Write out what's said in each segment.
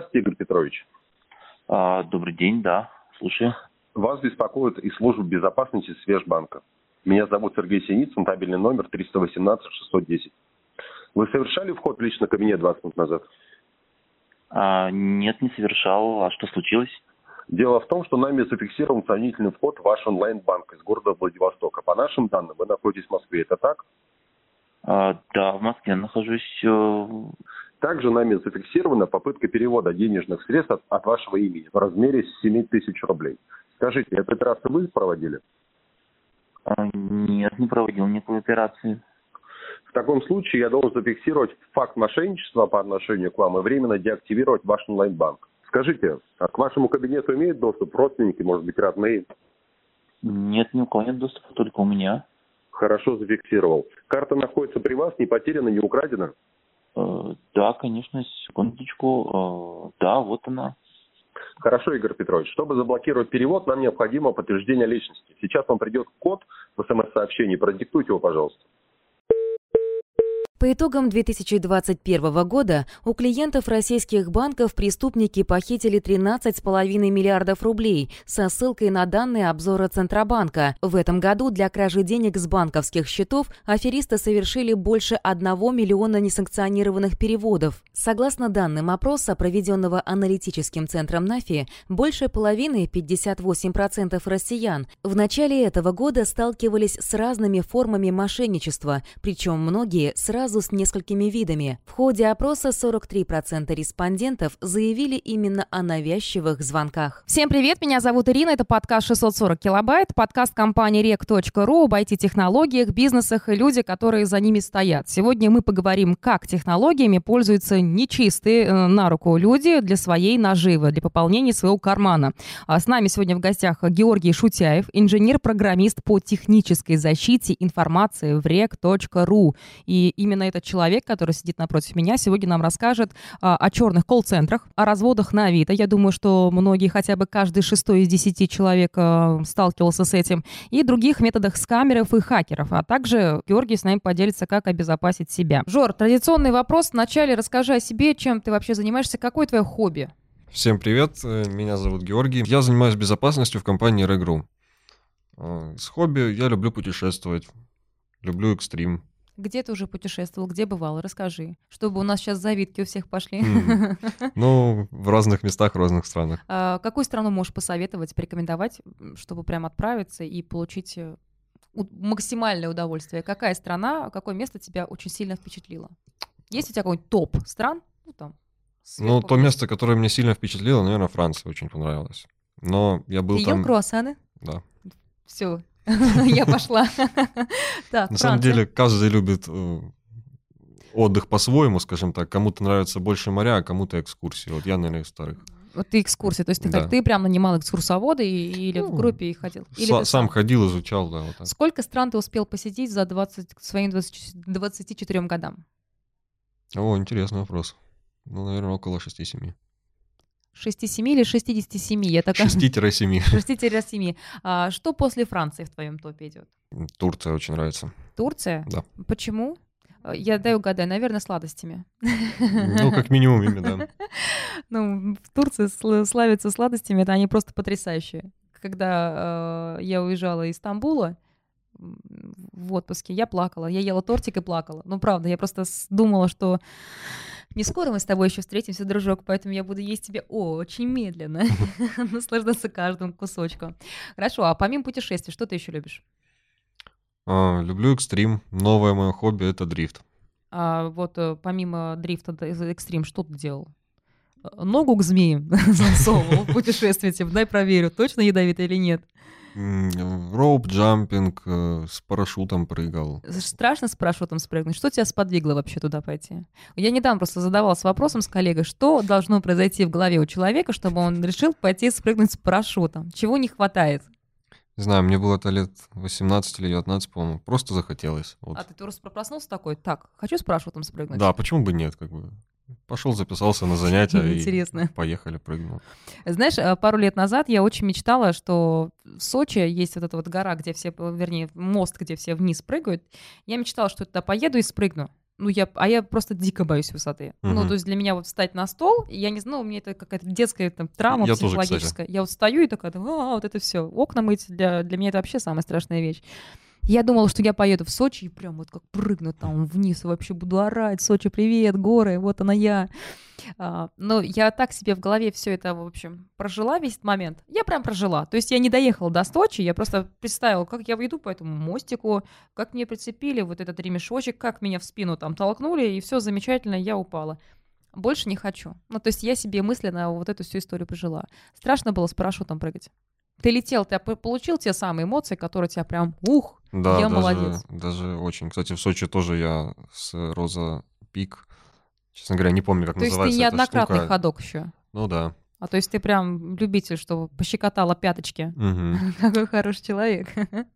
Здравствуйте, Игорь Петрович. А, добрый день, да, слушаю. Вас беспокоит из службы безопасности Свежбанка. Меня зовут Сергей Синицын, табельный номер 318-610. Вы совершали вход в личный кабинет 20 минут назад? А, нет, не совершал. А что случилось? Дело в том, что нами зафиксирован сомнительный вход в ваш онлайн-банк из города Владивостока. По нашим данным, вы находитесь в Москве. Это так? А, да, в Москве нахожусь. Также нами зафиксирована попытка перевода денежных средств от, от вашего имени в размере 7 тысяч рублей. Скажите, эту операцию вы проводили? а, нет, не проводил никакой операции. В таком случае я должен зафиксировать факт мошенничества по отношению к вам и временно деактивировать ваш онлайн-банк. Скажите, а к вашему кабинету имеют доступ родственники, может быть, родные? Нет, ни у кого нет доступа, только у меня. Хорошо зафиксировал. Карта находится при вас, не потеряна, не украдена? Э, да, конечно, секундочку. Э, да, вот она. Хорошо, Игорь Петрович. Чтобы заблокировать перевод, нам необходимо подтверждение личности. Сейчас вам придет код в смс-сообщении. Продиктуйте его, пожалуйста. По итогам 2021 года у клиентов российских банков преступники похитили 13,5 миллиардов рублей со ссылкой на данные обзора Центробанка. В этом году для кражи денег с банковских счетов аферисты совершили больше 1 миллиона несанкционированных переводов. Согласно данным опроса, проведенного аналитическим центром НАФИ, больше половины, 58% россиян, в начале этого года сталкивались с разными формами мошенничества, причем многие сразу с несколькими видами. В ходе опроса 43% респондентов заявили именно о навязчивых звонках. Всем привет, меня зовут Ирина, это подкаст 640 килобайт, подкаст компании rec.ru об IT-технологиях, бизнесах и люди, которые за ними стоят. Сегодня мы поговорим, как технологиями пользуются нечистые э, на руку люди для своей наживы, для пополнения своего кармана. А с нами сегодня в гостях Георгий Шутяев, инженер-программист по технической защите информации в rec.ru. И именно этот человек, который сидит напротив меня, сегодня нам расскажет а, о черных колл-центрах, о разводах на Авито. Я думаю, что многие, хотя бы каждый шестой из десяти человек а, сталкивался с этим, и других методах скамеров и хакеров. А также Георгий с нами поделится, как обезопасить себя. Жор, традиционный вопрос. Вначале расскажи о себе, чем ты вообще занимаешься, какое твое хобби? Всем привет, э, меня зовут Георгий. Я занимаюсь безопасностью в компании Regru. Э, С хобби я люблю путешествовать, люблю экстрим. Где ты уже путешествовал, где бывал? Расскажи, чтобы у нас сейчас завидки у всех пошли. Мгм. Ну, в разных местах, в разных странах. А, Какую страну можешь посоветовать, порекомендовать, чтобы прям отправиться и получить э, максимальное удовольствие? Какая страна, какое место тебя очень сильно впечатлило? Есть у тебя какой-нибудь топ стран? Ну, там, Ну, то место, которое мне сильно впечатлило, наверное, Франция очень понравилась. Но я был Ты ел там... круассаны? Да. Все, я пошла. На самом деле, каждый любит э, отдых по-своему, скажем так. Кому-то нравятся больше моря, а кому-то экскурсии. Вот я, наверное, из вторых. Вот ты экскурсия, то есть ты, Да. как, ты прям нанимал экскурсовода и- или в Ну, группе и ходил? Или Са- ты сам ходил, изучал, да, вот так. Сколько стран ты успел посетить за 20, к своим 20 24 годам? О, интересный вопрос. Ну, наверное, около 6-7. 6-7 или 67? Я такая... 6-7. 6-7. А, что после Франции в твоем топе идет? Турция очень нравится. Турция? Да. Почему? А, Я даю угадаю, наверное, сладостями. Ну, как минимум, да. Ну, в Турции сл- славятся сладостями, это они просто потрясающие. Когда э, я уезжала из Стамбула в отпуске, я плакала. Я ела тортик и плакала. Ну, правда, я просто думала, что не скоро мы с тобой еще встретимся, дружок, поэтому я буду есть тебя очень медленно, наслаждаться каждым кусочком. Хорошо, а помимо путешествий, что ты еще любишь? А, люблю экстрим. Новое мое хобби — это дрифт. А вот э, помимо дрифта экстрим, что ты делал? Э, Ногу к змеи засовывал в путешествие, типа, дай проверю, точно ядовитый или нет. М, Роуп, джампинг, э, с парашютом прыгал. Страшно с парашютом спрыгнуть? Что тебя сподвигло вообще туда пойти? Я недавно просто задавалась вопросом с коллегой, что должно произойти в голове у человека, чтобы он решил пойти спрыгнуть с парашютом? Чего не хватает? Не знаю, мне было это лет 18 или 19, по-моему. Просто захотелось. Вот. А ты просто проснулся такой, так, хочу с парашютом спрыгнуть? Да, почему бы нет, как бы. Пошел, записался на занятия Интересно. и поехали, прыгнул. Знаешь, э, пару лет назад я очень мечтала, что в Сочи есть вот эта вот гора, где все, э, вернее, мост, где все вниз прыгают. Я мечтала, что туда поеду и спрыгну. Ну, я, а я просто дико боюсь высоты. Ну, Мгм. то есть для меня вот встать на стол, я не знаю, у меня это какая-то детская там, травма Я тоже, психологическая. я вот стою и такая, а, вот это все. Окна мыть для, для меня это вообще самая страшная вещь. Я думала, что я поеду в Сочи и прям вот как прыгну там вниз и вообще буду орать. Сочи, привет, горы, вот она я. А, но я так себе в голове все это, в общем, прожила весь этот момент. Я прям прожила. То есть я не доехала до Сочи, я просто представила, как я выйду по этому мостику, как мне прицепили вот этот ремешочек, как меня в спину там толкнули, и все замечательно, я упала. Больше не хочу. Ну, то есть я себе мысленно вот эту всю историю прожила. Страшно было с парашютом прыгать. Ты летел, ты получил те самые эмоции, которые тебя прям, ух, Да, Я даже, молодец. даже очень. Кстати, в Сочи тоже я с Роза Пик, честно говоря, не помню, как то есть ты называется эта неоднократный штука. ходок еще. Ну да. А то есть ты прям любитель, что пощекотала пяточки. Мгм. Какой хороший человек.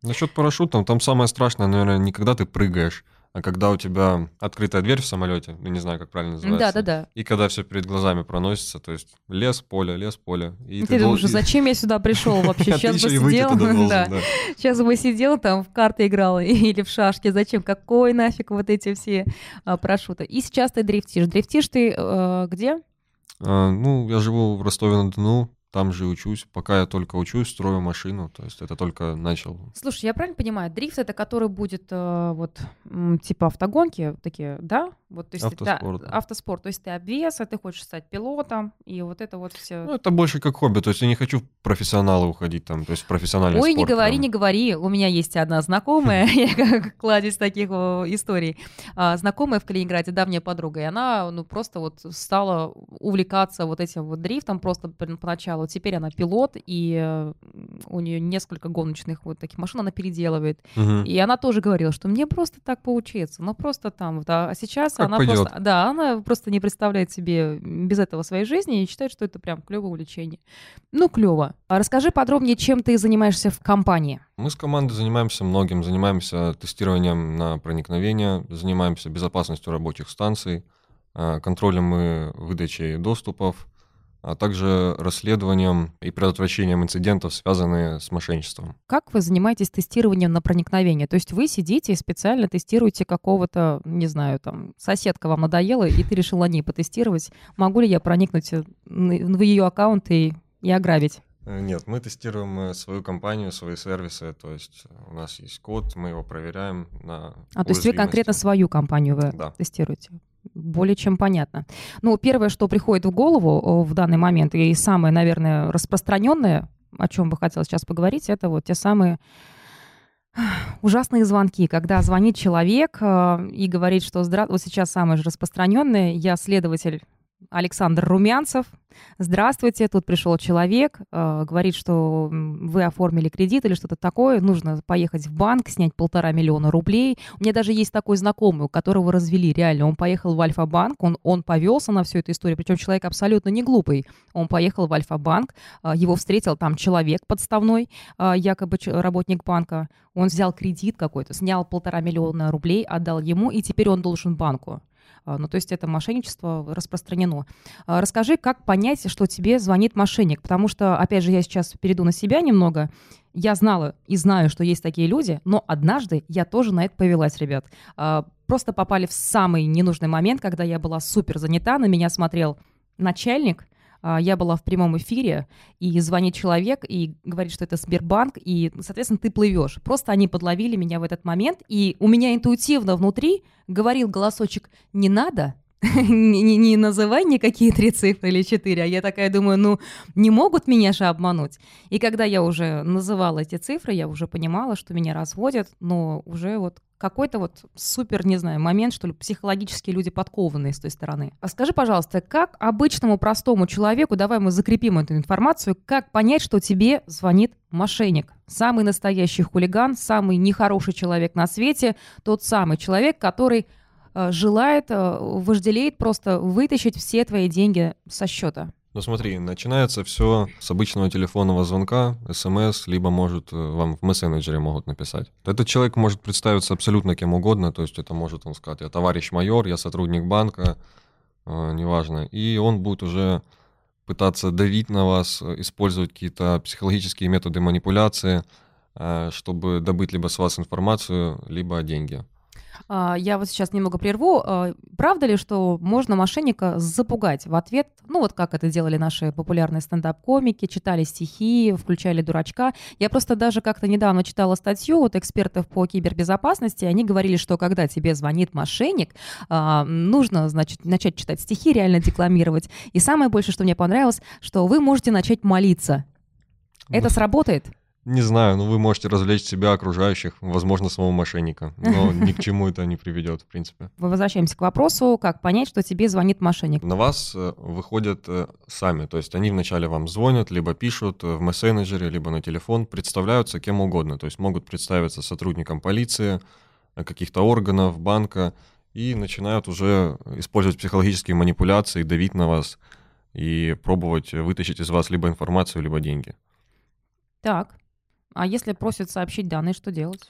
Насчет парашюта, там самое страшное, наверное, не когда ты прыгаешь, а когда у тебя открытая дверь в самолете, ну не знаю, как правильно называется. Да, да, да. И когда все перед глазами проносится, то есть лес, поле, лес, поле. И И ты думаешь, дол- зачем я сюда пришел вообще? Ты Сейчас бы сидел, да. Сейчас бы сидел там в карты играл или в шашки. Зачем? Какой нафиг вот эти все а, парашюты? И сейчас ты дрифтишь. Дрифтишь ты э, где? А, ну, я живу в Ростове-на-Дону, там же учусь. Пока я только учусь, строю машину, то есть это только начал. Слушай, я правильно понимаю, дрифт это который будет э, вот типа автогонки такие, да? Вот, то есть Автоспорт, да. автоспорт. То есть ты обвес, а ты хочешь стать пилотом, и вот это вот все. Ну, это больше как хобби, то есть я не хочу в профессионалы уходить там, то есть в профессиональный Ой, не спорт говори, прям. не говори. У меня есть одна знакомая, я как кладезь таких историй. А, Знакомая в Калининграде, давняя подруга, и она ну просто вот стала увлекаться вот этим вот дрифтом просто пр- поначалу. Теперь она пилот, и э, у нее несколько гоночных вот таких машин она переделывает. И она тоже говорила, что мне просто так поучиться, ну просто там. вот. А сейчас она пойдет. просто, да, она просто не представляет себе без этого своей жизни и считает, что это прям клевое увлечение. Ну, клево. А расскажи подробнее, чем ты занимаешься в компании. Мы с командой занимаемся многим. Занимаемся тестированием на проникновение, занимаемся безопасностью рабочих станций, а, контролем и выдачей доступов, а также расследованием и предотвращением инцидентов, связанных с мошенничеством. Как вы занимаетесь тестированием на проникновение? То есть вы сидите и специально тестируете какого-то, не знаю, там, соседка вам надоела, и ты решил на ней потестировать. Могу ли я проникнуть э, в ее аккаунт и, и ограбить? Э, Нет, мы тестируем э, свою компанию, свои сервисы, то есть у нас есть код, мы его проверяем на А, то есть вы конкретно свою компанию вы Да. тестируете? Более чем понятно. Ну, первое, что приходит в голову о, в данный момент, и самое, наверное, распространенное, о чем бы хотела сейчас поговорить, это вот те самые ужасные звонки, когда звонит человек э, и говорит, что здра... вот сейчас самое же распространенное, я следователь Александр Румянцев. Здравствуйте, тут пришел человек, э, говорит, что вы оформили кредит или что-то такое, нужно поехать в банк, снять полтора миллиона рублей. У меня даже есть такой знакомый, у которого развели реально. Он поехал в Альфа-банк, он, он повелся на всю эту историю, причем человек абсолютно не глупый. Он поехал в Альфа-банк, а, его встретил там человек подставной, а, якобы работник банка. Он взял кредит какой-то, снял полтора миллиона рублей, отдал ему, и теперь он должен банку. А, Ну, то есть это мошенничество распространено. А, Расскажи, как понять, что тебе звонит мошенник? Потому что, опять же, я сейчас перейду на себя немного. Я знала и знаю, что есть такие люди, но однажды я тоже на это повелась, ребят. А, Просто попали в самый ненужный момент, когда я была супер занята, на меня смотрел начальник, я была в прямом эфире, и звонит человек и говорит, что это Сбербанк, и, соответственно, ты плывешь. Просто они подловили меня в этот момент, и у меня интуитивно внутри говорил голосочек «не надо», не, не- не называй никакие три цифры или четыре, а я такая думаю, ну, не могут меня же обмануть. И когда я уже называла эти цифры, я уже понимала, что меня разводят, но уже вот какой-то вот супер, не знаю, момент, что ли, психологически люди подкованные с той стороны. А скажи, пожалуйста, как обычному простому человеку, давай мы закрепим эту информацию, как понять, что тебе звонит мошенник? Самый настоящий хулиган, самый нехороший человек на свете, тот самый человек, который желает, э, вожделеет просто вытащить все твои деньги со счета. Ну смотри, начинается все с обычного телефонного звонка, смс, либо может э, вам в мессенджере могут написать. Этот человек может представиться абсолютно кем угодно, то есть это может он сказать, я товарищ майор, я сотрудник банка, э, неважно. И он будет уже пытаться давить на вас, э, использовать какие-то психологические методы манипуляции, э, чтобы добыть либо с вас информацию, либо деньги. А, Я вот сейчас немного прерву. А, Правда ли, что можно мошенника запугать в ответ, ну вот как это делали наши популярные стендап-комики, читали стихи, включали дурачка. Я просто даже как-то недавно читала статью от экспертов по кибербезопасности, они говорили, что когда тебе звонит мошенник, а, нужно, значит, начать читать стихи, реально декламировать. И самое большее, что мне понравилось, что вы можете начать молиться. Это сработает? Не знаю, но вы можете развлечь себя, окружающих, возможно, самого мошенника. Но ни к чему это не приведет, в принципе. Возвращаемся к вопросу, как понять, что тебе звонит мошенник. На вас э, выходят э, сами, то есть они вначале вам звонят, либо пишут э, в мессенджере, либо на телефон, представляются кем угодно, то есть могут представиться сотрудником полиции, каких-то органов, банка, и начинают уже использовать психологические манипуляции, давить на вас и пробовать вытащить из вас либо информацию, либо деньги. Так. А если просят сообщить данные, что делать?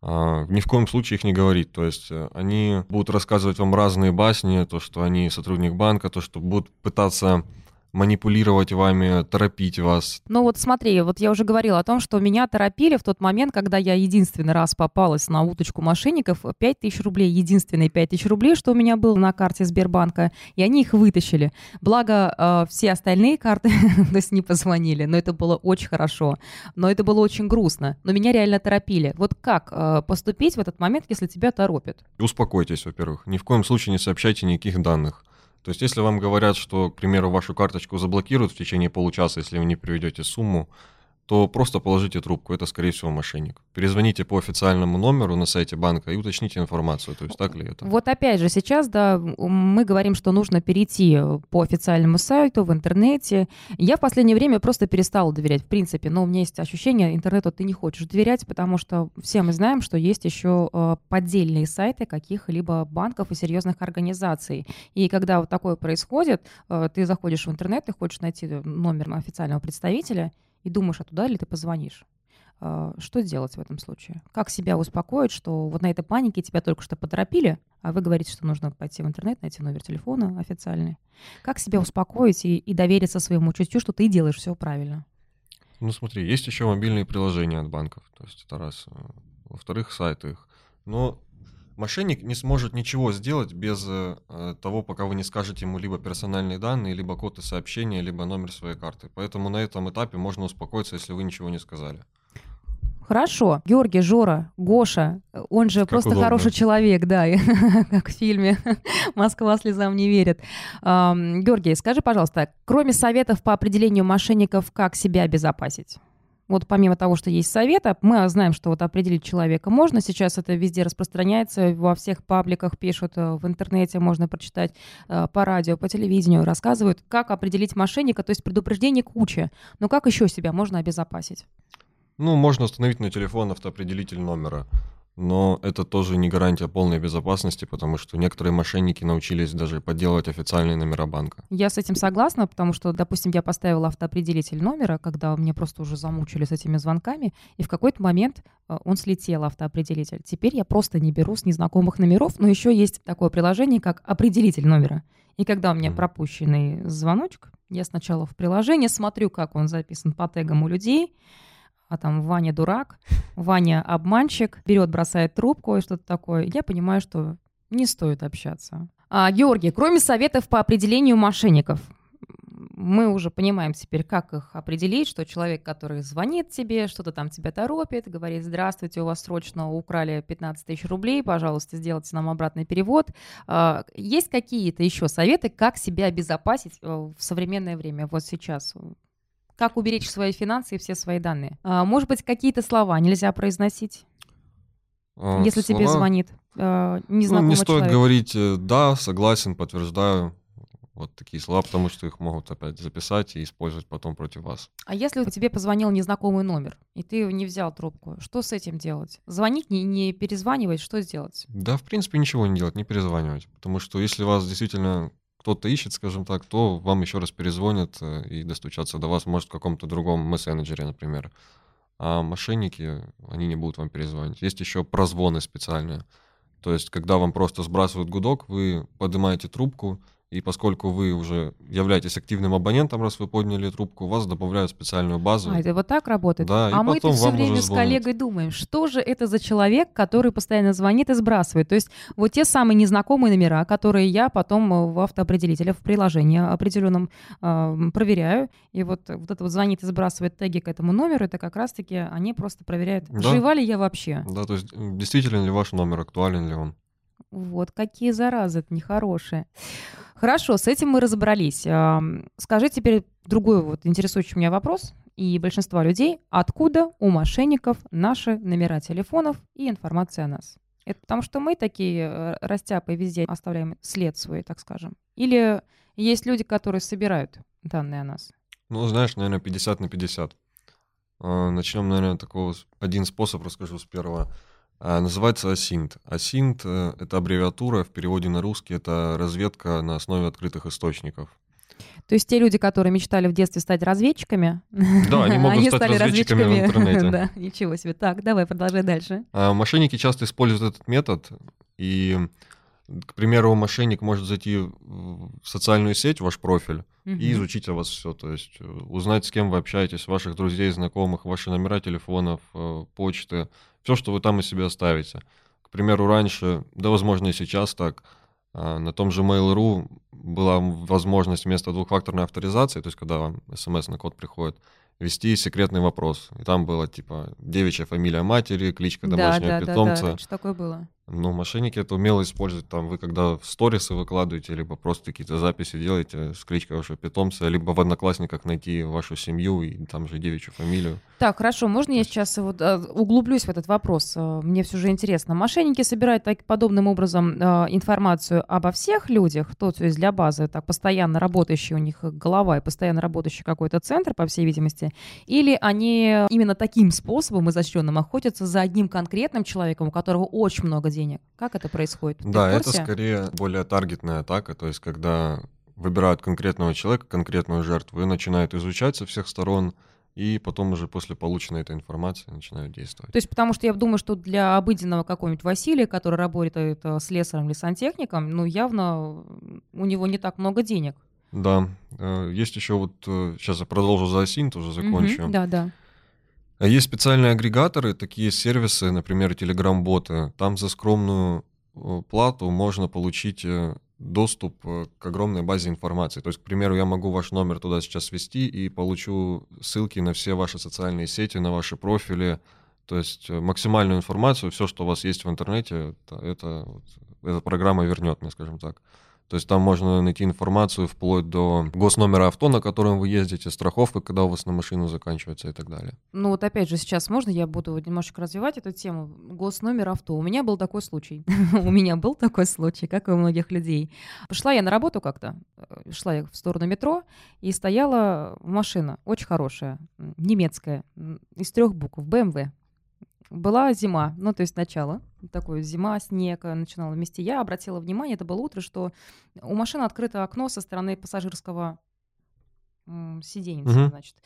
А, ни в коем случае их не говорить. То есть э, они будут рассказывать вам разные басни, то, что они сотрудник банка, то, что будут пытаться манипулировать вами, торопить вас. Ну вот смотри, вот я уже говорила о том, что меня торопили в тот момент, когда я единственный раз попалась на уточку мошенников, 5 тысяч рублей, единственные 5 тысяч рублей, что у меня было на карте Сбербанка, и они их вытащили. Благо, э, все остальные карты, то есть не позвонили, но это было очень хорошо, но это было очень грустно, но меня реально торопили. Вот как э, поступить в этот момент, если тебя торопят? Успокойтесь, во-первых. Ни в коем случае не сообщайте никаких данных. То есть, если вам говорят, что, к примеру, вашу карточку заблокируют в течение получаса, если вы не приведете сумму, то просто положите трубку, это, скорее всего, мошенник. Перезвоните по официальному номеру на сайте банка и уточните информацию, то есть так ли это. Вот опять же, сейчас, да, мы говорим, что нужно перейти по официальному сайту в интернете. Я в последнее время просто перестала доверять, в принципе, но у меня есть ощущение, интернету ты не хочешь доверять, потому что все мы знаем, что есть еще э, поддельные сайты каких-либо банков и серьезных организаций. И когда вот такое происходит, э, ты заходишь в интернет, ты хочешь найти номер официального представителя, и думаешь, а туда ли ты позвонишь. А, Что делать в этом случае? Как себя успокоить, что вот на этой панике тебя только что поторопили, а вы говорите, что нужно пойти в интернет, найти номер телефона официальный. Как себя успокоить и, и довериться своему чутью, что ты делаешь все правильно? Ну смотри, есть еще мобильные приложения от банков, то есть это раз. Во-вторых, сайты их. Но мошенник не сможет ничего сделать без э, э, того, пока вы не скажете ему либо персональные данные, либо код и сообщения, либо номер своей карты. Поэтому на этом этапе можно успокоиться, если вы ничего не сказали. Хорошо. Георгий, Жора, Гоша, он же Как просто удобно. хороший человек, да, и как в фильме «Москва слезам не верит». Георгий, скажи, пожалуйста, кроме советов по определению мошенников, как себя обезопасить? Вот помимо того, что есть советы, мы знаем, что вот определить человека можно. Сейчас это везде распространяется, во всех пабликах пишут, э, в интернете можно прочитать, э, по радио, по телевидению рассказывают, как определить мошенника, то есть предупреждений куча. Но как еще себя можно обезопасить? Ну, можно установить на телефон автоопределитель номера, но это тоже не гарантия полной безопасности, потому что некоторые мошенники научились даже подделывать официальные номера банка. Я с этим согласна, потому что, допустим, я поставила автоопределитель номера, когда мне просто уже замучили с этими звонками, и в какой-то момент э, он слетел, автоопределитель. Теперь я просто не беру с незнакомых номеров, но еще есть такое приложение, как определитель номера. И когда у меня Мгм. пропущенный звоночек, я сначала в приложении смотрю, как он записан по тегам у людей, а там Ваня дурак, Ваня обманщик, берет, бросает трубку и что-то такое. Я понимаю, что не стоит общаться. А, Георгий, кроме советов по определению мошенников, мы уже понимаем теперь, как их определить, что человек, который звонит тебе, что-то там тебя торопит, говорит, здравствуйте, у вас срочно украли 15 тысяч рублей, пожалуйста, сделайте нам обратный перевод. А, Есть какие-то еще советы, как себя обезопасить э, в современное время, вот сейчас? Как уберечь свои финансы и все свои данные? А, Может быть, какие-то слова нельзя произносить, А, если тебе слова- звонит э, Ну, незнакомый не стоит человек? говорить э, «да», «согласен», «подтверждаю». Вот такие слова, потому что их могут опять записать и использовать потом против вас. А если тебе позвонил незнакомый номер, и ты не взял трубку, что с этим делать? Звонить, не, не перезванивать, что сделать? Да, в принципе, ничего не делать, не перезванивать. Потому что если вас действительно кто-то ищет, скажем так, то вам еще раз перезвонят э, и достучаться до вас, может, в каком-то другом мессенджере, например. А мошенники, они не будут вам перезвонить. Есть еще прозвоны специальные. То есть, когда вам просто сбрасывают гудок, вы поднимаете трубку и поскольку вы уже являетесь активным абонентом, раз вы подняли трубку, вас добавляют в специальную базу. А, это вот так работает? Да, а мы-то потом все время с коллегой думаем, что же это за человек, который постоянно звонит и сбрасывает. То есть вот те самые незнакомые номера, которые я потом э, в автоопределителе, в приложении определенном э, проверяю, и вот, вот это вот звонит и сбрасывает теги к этому номеру, это как раз-таки они просто проверяют, Да. жива ли я вообще. Да, то есть действительно ли ваш номер, актуален ли он. Вот какие заразы нехорошие. Хорошо, с этим мы разобрались. Скажи теперь другой вот интересующий меня вопрос и большинства людей. Откуда у мошенников наши номера телефонов и информация о нас? Это потому что мы такие э, растяпы везде оставляем след свой, так скажем? Или есть люди, которые собирают данные о нас? Ну, знаешь, наверное, 50 на 50. А, Начнем, наверное, такого один способ расскажу с первого. А, Называется ASINT. ASINT — это аббревиатура, в переводе на русский это разведка на основе открытых источников. То есть те люди, которые мечтали в детстве стать разведчиками, Да, они могут стать стали разведчиками в разведчиками. интернете. Да, ничего себе. Так, давай, продолжай дальше. А Мошенники часто используют этот метод, и, к примеру, мошенник может зайти в социальную сеть, ваш профиль, Мгм. и изучить о вас все, то есть э, узнать, с кем вы общаетесь, ваших друзей, знакомых, ваши номера телефонов, э, почты, все, что вы там из себя оставите. К примеру, раньше, да, возможно, и сейчас так, а, на том же Mail.ru была возможность вместо двухфакторной авторизации, то есть когда вам смс на код приходит, ввести секретный вопрос. И там было типа девичья фамилия матери, кличка Да, домашнего да, да, да, питомца. раньше такое было. Ну, мошенники это умело используют. Там вы когда в сторисы выкладываете, либо просто какие-то записи делаете с кличкой вашего питомца, либо в одноклассниках найти вашу семью и там же девичью фамилию. Так, хорошо, можно я сейчас вот э, углублюсь в этот вопрос? Э, Мне все же интересно. Мошенники собирают так, подобным образом э, информацию обо всех людях, то, то есть для базы, так, постоянно работающий у них голова и постоянно работающий какой-то центр, по всей видимости, или они именно таким способом изощренным охотятся за одним конкретным человеком, у которого очень много денег? Как это происходит? Ты да, это скорее более таргетная атака, то есть когда выбирают конкретного человека, конкретную жертву, и начинают изучать со всех сторон, и потом уже после полученной этой информации начинают действовать. То есть потому что я думаю, что для обыденного какого-нибудь Василия, который работает э, слесарем или сантехником, ну явно у него не так много денег. Да, э, есть еще вот, сейчас я продолжу за Асинт, уже закончу. Мгм, Да, да. А Есть специальные агрегаторы, такие сервисы, например, Telegram-боты. Там за скромную э, плату можно получить э, доступ э, к огромной базе информации. То есть, к примеру, я могу ваш номер туда сейчас ввести и получу ссылки на все ваши социальные сети, на ваши профили. То есть максимальную информацию, все, что у вас есть в интернете, это, это эта программа вернет мне, скажем так. То есть там можно найти информацию вплоть до госномера авто, на котором вы ездите, страховка, когда у вас на машину заканчивается и так далее. Ну вот опять же сейчас можно я буду немножечко развивать эту тему. Госномер авто. У меня был такой случай. У меня был такой случай, как и у многих людей. Пошла я на работу как-то, э, шла я в сторону метро, и стояла машина, очень хорошая, немецкая, из трех букв, BMW. Была зима, ну, то есть начало, такое зима, снег э, начинала вместе. Я обратила внимание, это было утро, что у машины открыто окно со стороны пассажирского сиденья, Мгм. значит.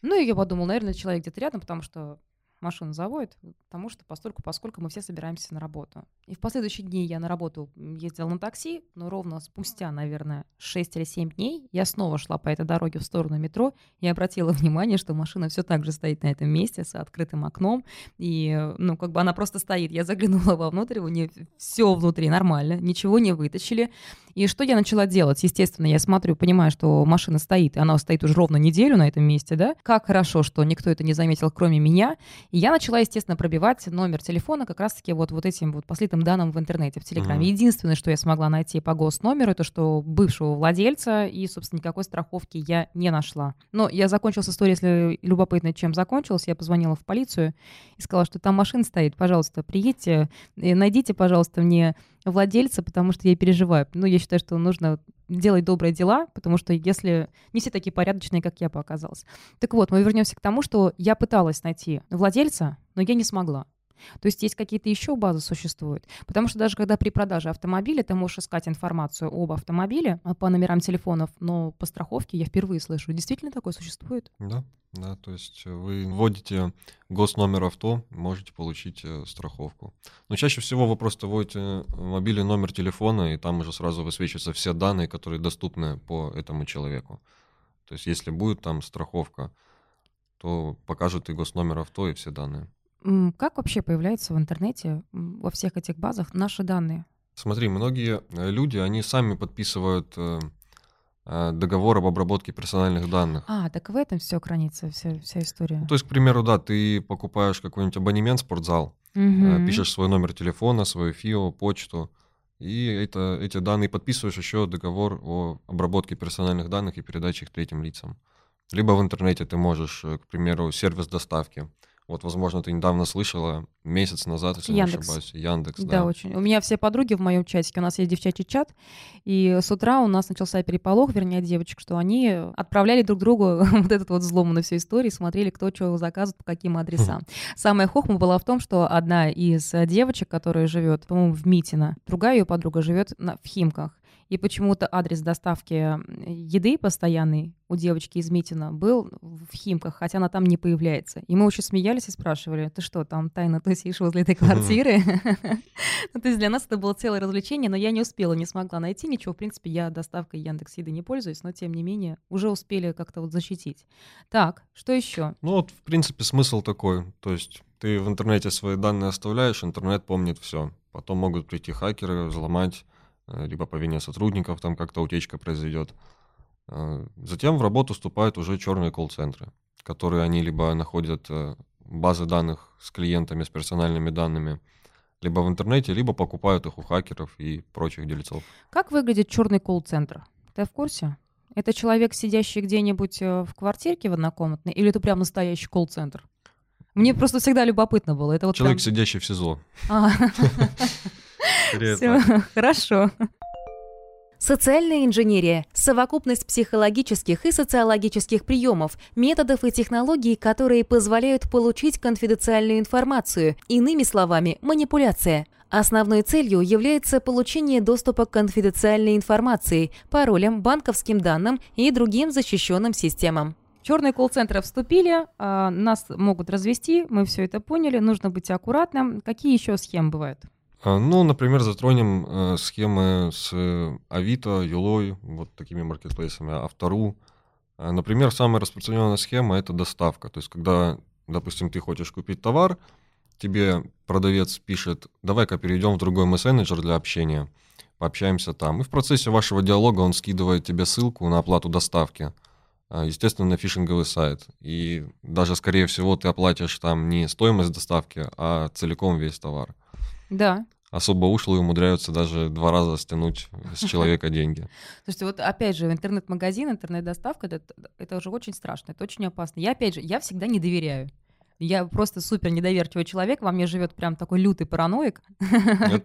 Ну, и я подумала, наверное, человек где-то рядом, потому что машину заводит, потому что постольку, поскольку мы все собираемся на работу. И в последующие дни я на работу ездила на такси, но ровно спустя, наверное, 6 или 7 дней я снова шла по этой дороге в сторону метро и обратила внимание, что машина все так же стоит на этом месте с открытым окном, и, э, ну, как бы она просто стоит. Я заглянула вовнутрь, у нее все внутри нормально, ничего не вытащили. И что я начала делать? Естественно, я смотрю, понимаю, что машина стоит, и она стоит уже ровно неделю на этом месте, да? Как хорошо, что никто это не заметил, кроме меня. И я начала, естественно, пробивать номер телефона как раз-таки вот, вот этим вот послитым данным в интернете, в Телеграме. Мгм. Единственное, что я смогла найти по госномеру, это что бывшего владельца, и, собственно, никакой страховки я не нашла. Но я закончила с историей, если любопытно, чем закончилась, я позвонила в полицию и сказала, что там машина стоит, пожалуйста, приедьте, и найдите, пожалуйста, мне владельца, потому что я переживаю. Ну, я считаю, что нужно делать добрые дела, потому что если не все такие порядочные, как я показалась. Так вот, мы вернемся к тому, что я пыталась найти владельца, но я не смогла. То есть есть какие-то еще базы существуют. Потому что даже когда при продаже автомобиля ты можешь искать информацию об автомобиле а, по номерам телефонов, но по страховке я впервые слышу. Действительно такое существует? Да, да, то есть вы вводите госномер авто, можете получить э, страховку. Но чаще всего вы просто вводите мобильный номер телефона, и там уже сразу высвечиваются все данные, которые доступны по этому человеку. То есть если будет там страховка, то покажут и госномер авто, и все данные. Как вообще появляются в интернете во всех этих базах наши данные? Смотри, многие э, люди, они сами подписывают э, э, договор об обработке персональных данных. А, так в этом все хранится, вся, вся история. Ну, то есть, к примеру, да, ты покупаешь какой-нибудь абонемент в спортзал, угу. пишешь свой номер телефона, свою ФИО, почту, и это, эти данные подписываешь еще договор о обработке персональных данных и передаче их третьим лицам. Либо в интернете ты можешь, к примеру, сервис доставки вот, возможно, ты недавно слышала, месяц назад, если Яндекс. не ошибаюсь. Яндекс, да. Да, очень. У меня все подруги в моем чатике, у нас есть девчачий чат, и с утра у нас начался переполох, вернее, девочек, что они отправляли друг другу вот этот вот взлом на всю историю, смотрели, кто что заказывает, по каким адресам. Самая хохма была в том, что одна из девочек, которая живет, по-моему, в Митино, другая ее подруга живет на, в Химках и почему-то адрес доставки еды постоянный у девочки из Митина был в Химках, хотя она там не появляется. И мы очень смеялись и спрашивали, ты что, там тайно тусишь возле этой квартиры? Ну, то есть для нас это было целое развлечение, но я не успела, не смогла найти ничего. В принципе, я доставкой Яндекс Еды не пользуюсь, но тем не менее уже успели как-то вот защитить. Так, что еще? Ну вот, в принципе, смысл такой. То есть ты в интернете свои данные оставляешь, интернет помнит все. Потом могут прийти хакеры, взломать либо по вине сотрудников там как-то утечка произойдет. Э, затем в работу вступают уже черные колл-центры, которые они либо находят э, базы данных с клиентами, с персональными данными, либо в интернете, либо покупают их у хакеров и прочих дельцов. Как выглядит черный колл-центр? Ты в курсе? Это человек, сидящий где-нибудь в квартирке в однокомнатной, или это прям настоящий колл-центр? Мне просто всегда любопытно было. Это вот Человек, прям... сидящий в СИЗО. Все, хорошо. Социальная инженерия – совокупность психологических и социологических приемов, методов и технологий, которые позволяют получить конфиденциальную информацию, иными словами, манипуляция. Основной целью является получение доступа к конфиденциальной информации, паролям, банковским данным и другим защищенным системам. Черные колл-центры вступили, а, нас могут развести, мы все это поняли, нужно быть аккуратным. Какие еще схемы бывают? А, ну, например, затронем э, схемы с э, Авито, Юлой, вот такими маркетплейсами, Автору. А, например, самая распространенная схема – это доставка. То есть, когда, допустим, ты хочешь купить товар, тебе продавец пишет, давай-ка перейдем в другой мессенджер для общения, пообщаемся там. И в процессе вашего диалога он скидывает тебе ссылку на оплату доставки, а, естественно, на фишинговый сайт. И даже, скорее всего, ты оплатишь там не стоимость доставки, а целиком весь товар. Да. Особо ушлые умудряются даже два раза стянуть с человека деньги. Слушайте, вот опять же, интернет-магазин, интернет-доставка, это, это уже очень страшно, это очень опасно. Я, опять же, я всегда не доверяю. Я просто супер недоверчивый человек, во мне живет прям такой лютый параноик,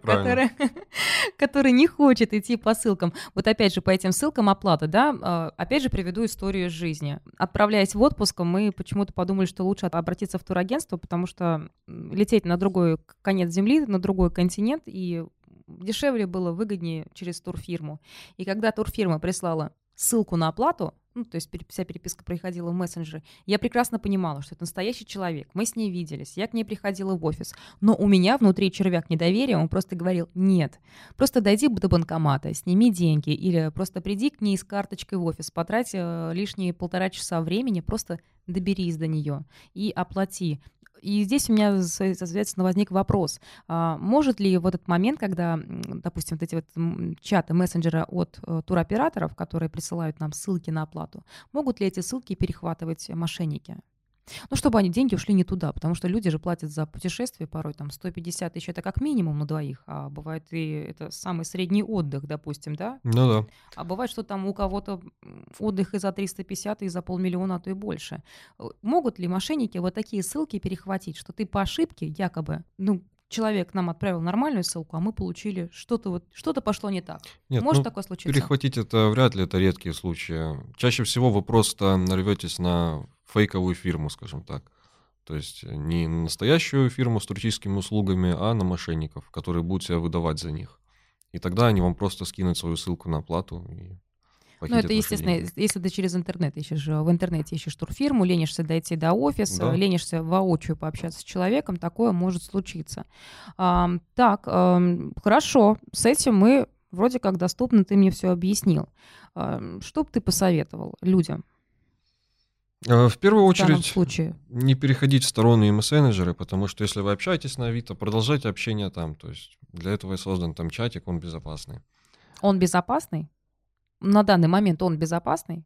который, который не хочет идти по ссылкам. Вот опять же, по этим ссылкам оплата, да, а, опять же приведу историю из жизни. Отправляясь в отпуск, мы почему-то подумали, что лучше обратиться в турагентство, потому что лететь на другой конец земли, на другой континент, и дешевле было, выгоднее через турфирму. И когда турфирма прислала ссылку на оплату, ну, то есть вся переписка проходила в мессенджере, я прекрасно понимала, что это настоящий человек, мы с ней виделись, я к ней приходила в офис, но у меня внутри червяк недоверия, он просто говорил, нет, просто дойди до банкомата, сними деньги, или просто приди к ней с карточкой в офис, потрать э, лишние полтора часа времени, просто доберись до нее и оплати. И здесь у меня, соответственно, возник вопрос. А, может ли в этот момент, когда, допустим, вот эти вот чаты мессенджера от э, туроператоров, которые присылают нам ссылки на оплату, могут ли эти ссылки перехватывать мошенники? Ну, чтобы они деньги ушли не туда, потому что люди же платят за путешествие порой там 150 тысяч, это как минимум на двоих, а бывает и это самый средний отдых, допустим, да? Ну да. А бывает, что там у кого-то отдых и за 350, и за полмиллиона, а то и больше. Э, могут ли мошенники вот такие ссылки перехватить, что ты по ошибке якобы, ну, человек нам отправил нормальную ссылку, а мы получили что-то вот что-то пошло не так. Нет, Может ну, такое случиться? Перехватить это вряд ли, это редкие случаи. Чаще всего вы просто нарветесь на фейковую фирму, скажем так. То есть не на настоящую фирму с туристическими услугами, а на мошенников, которые будут себя выдавать за них. И тогда они вам просто скинут свою ссылку на оплату и Ну, это, естественно, деньги. если ты через интернет ищешь, э, в интернете ищешь турфирму, ленишься дойти до офиса, Да. ленишься воочию пообщаться с человеком, такое может случиться. Ам, так, ам, хорошо, с этим мы вроде как доступно, ты мне все объяснил. Ам, Что бы ты посоветовал людям Э, В первую в данном очередь случае? не переходить в сторонние мессенджеры, потому что если вы общаетесь на Авито, продолжайте общение там. То есть для этого и создан там чатик, он безопасный. Он безопасный? На данный момент он безопасный?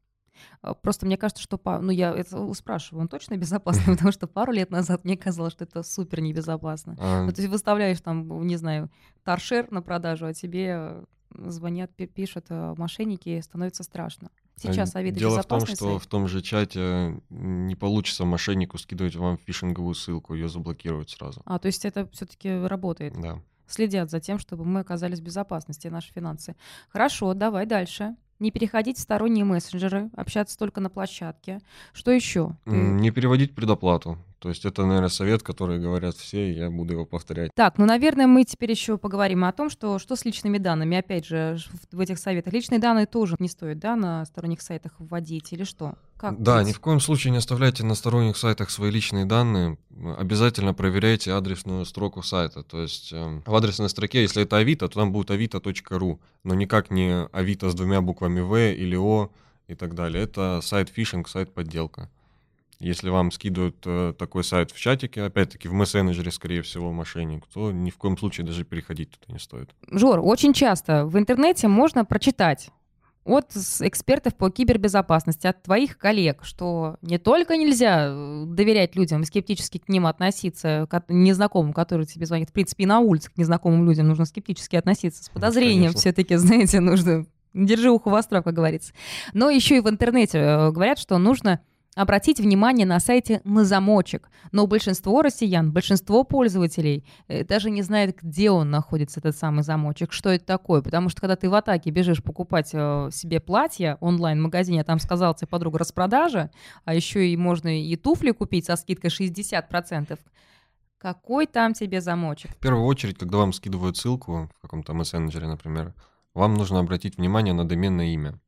А, Просто мне кажется, что... Ну, я это спрашиваю, он точно безопасный? Потому что пару лет назад мне казалось, что это супер небезопасно. А, Ну, то есть выставляешь там, не знаю, торшер на продажу, а тебе э, звонят, пи- пишут э, мошенники, становится страшно. Сейчас Авито Дело в том, что сайт? в том же чате не получится мошеннику скидывать вам фишинговую ссылку, ее заблокируют сразу. А, то есть это все-таки работает. Да. Следят за тем, чтобы мы оказались в безопасности, наши финансы. Хорошо, давай дальше. Не переходить в сторонние мессенджеры, общаться только на площадке. Что еще? Ты- Не переводить предоплату. То есть это, наверное, совет, который говорят все, и я буду его повторять. Так, ну, наверное, мы теперь еще поговорим о том, что, что с личными данными. Опять же, в этих советах. Личные данные тоже не стоит, да, на сторонних сайтах вводить или что? Как Да, быть? ни в коем случае не оставляйте на сторонних сайтах свои личные данные. Обязательно проверяйте адресную строку сайта. То есть э, в адресной строке, если это Авито, то там будет avito.ru, но никак не Авито с двумя буквами В или О и так далее. Это сайт фишинг, сайт подделка. Если вам скидывают э, такой сайт в чатике, опять-таки в мессенджере, скорее всего, мошенник, то ни в коем случае даже переходить туда не стоит. Жор, очень часто в интернете можно прочитать от экспертов по кибербезопасности, от твоих коллег, что не только нельзя э, доверять людям скептически к ним относиться, к незнакомым, которые тебе звонят, в принципе, и на улице к незнакомым людям нужно скептически относиться, с подозрением конечно. все-таки, знаете, нужно, держи ухо востро, как говорится. Но еще и в интернете э, говорят, что нужно обратить внимание на сайте на замочек. Но большинство россиян, большинство пользователей э, даже не знает, где он находится, этот самый замочек, что это такое. Потому что когда ты в атаке бежишь покупать э, себе платье онлайн-магазине, а там сказал тебе подруга распродажа, а еще и можно и туфли купить со скидкой 60%. Какой там тебе замочек? В первую очередь, когда вам скидывают ссылку в каком-то мессенджере, например, вам нужно обратить внимание на доменное имя.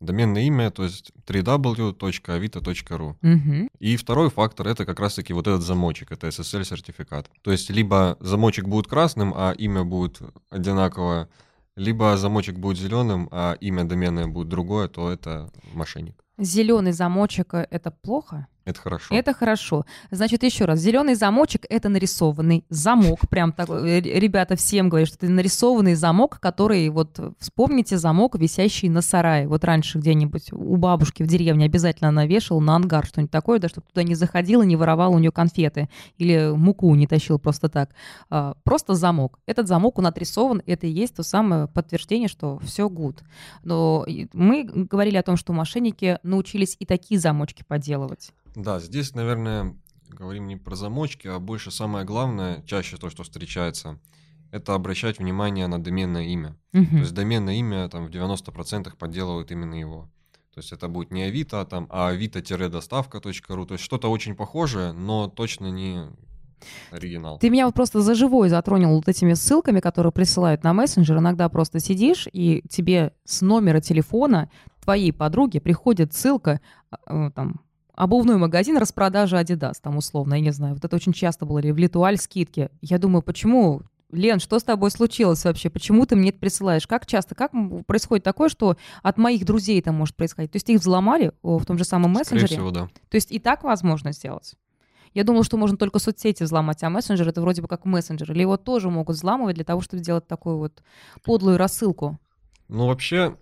Доменное имя, то есть www.avito.ru. Мгм. И второй фактор это как раз-таки вот этот замочек, это SSL-сертификат. То есть либо замочек будет красным, а имя будет одинаковое, либо замочек будет зеленым, а имя доменное будет другое, то это мошенник. Зеленый замочек это плохо? Это хорошо. Это хорошо. Значит, еще раз, зеленый замочек это нарисованный замок. Прям так, э, ребята всем говорят, что это нарисованный замок, который, вот вспомните замок, висящий на сарае. Вот раньше где-нибудь у бабушки в деревне обязательно она вешала на ангар что-нибудь такое, да, чтобы туда не заходила, не воровала у нее конфеты или муку не тащил просто так. А, Просто замок. Этот замок, он отрисован, это и есть то самое подтверждение, что все гуд. Но мы говорили о том, что мошенники научились и такие замочки поделывать. Да, здесь, наверное, говорим не про замочки, а больше самое главное, чаще то, что встречается, это обращать внимание на доменное имя. То Мгм. есть доменное имя там в 90% подделывают именно его. То есть это будет не Авито, а там, а авито-доставка.ру. То есть что-то очень похожее, но точно не оригинал. Ты меня вот просто за живой затронул вот этими ссылками, которые присылают на мессенджер. Иногда просто сидишь, и тебе с номера телефона твоей подруги приходит ссылка, а, э, там, обувной магазин, распродажа Adidas, там условно, я не знаю. Вот это очень часто было, или в Литуаль скидки. Я думаю, почему Лен, что с тобой случилось вообще? Почему ты мне это присылаешь? Как часто? Как происходит такое, что от моих друзей это может происходить? То есть их взломали в том же самом Скорее мессенджере? всего, да. То есть и так возможно сделать? Я думала, что можно только соцсети взломать, а мессенджер это вроде бы как мессенджер. Или его тоже могут взламывать для того, чтобы сделать такую вот подлую рассылку. Ну, вообще,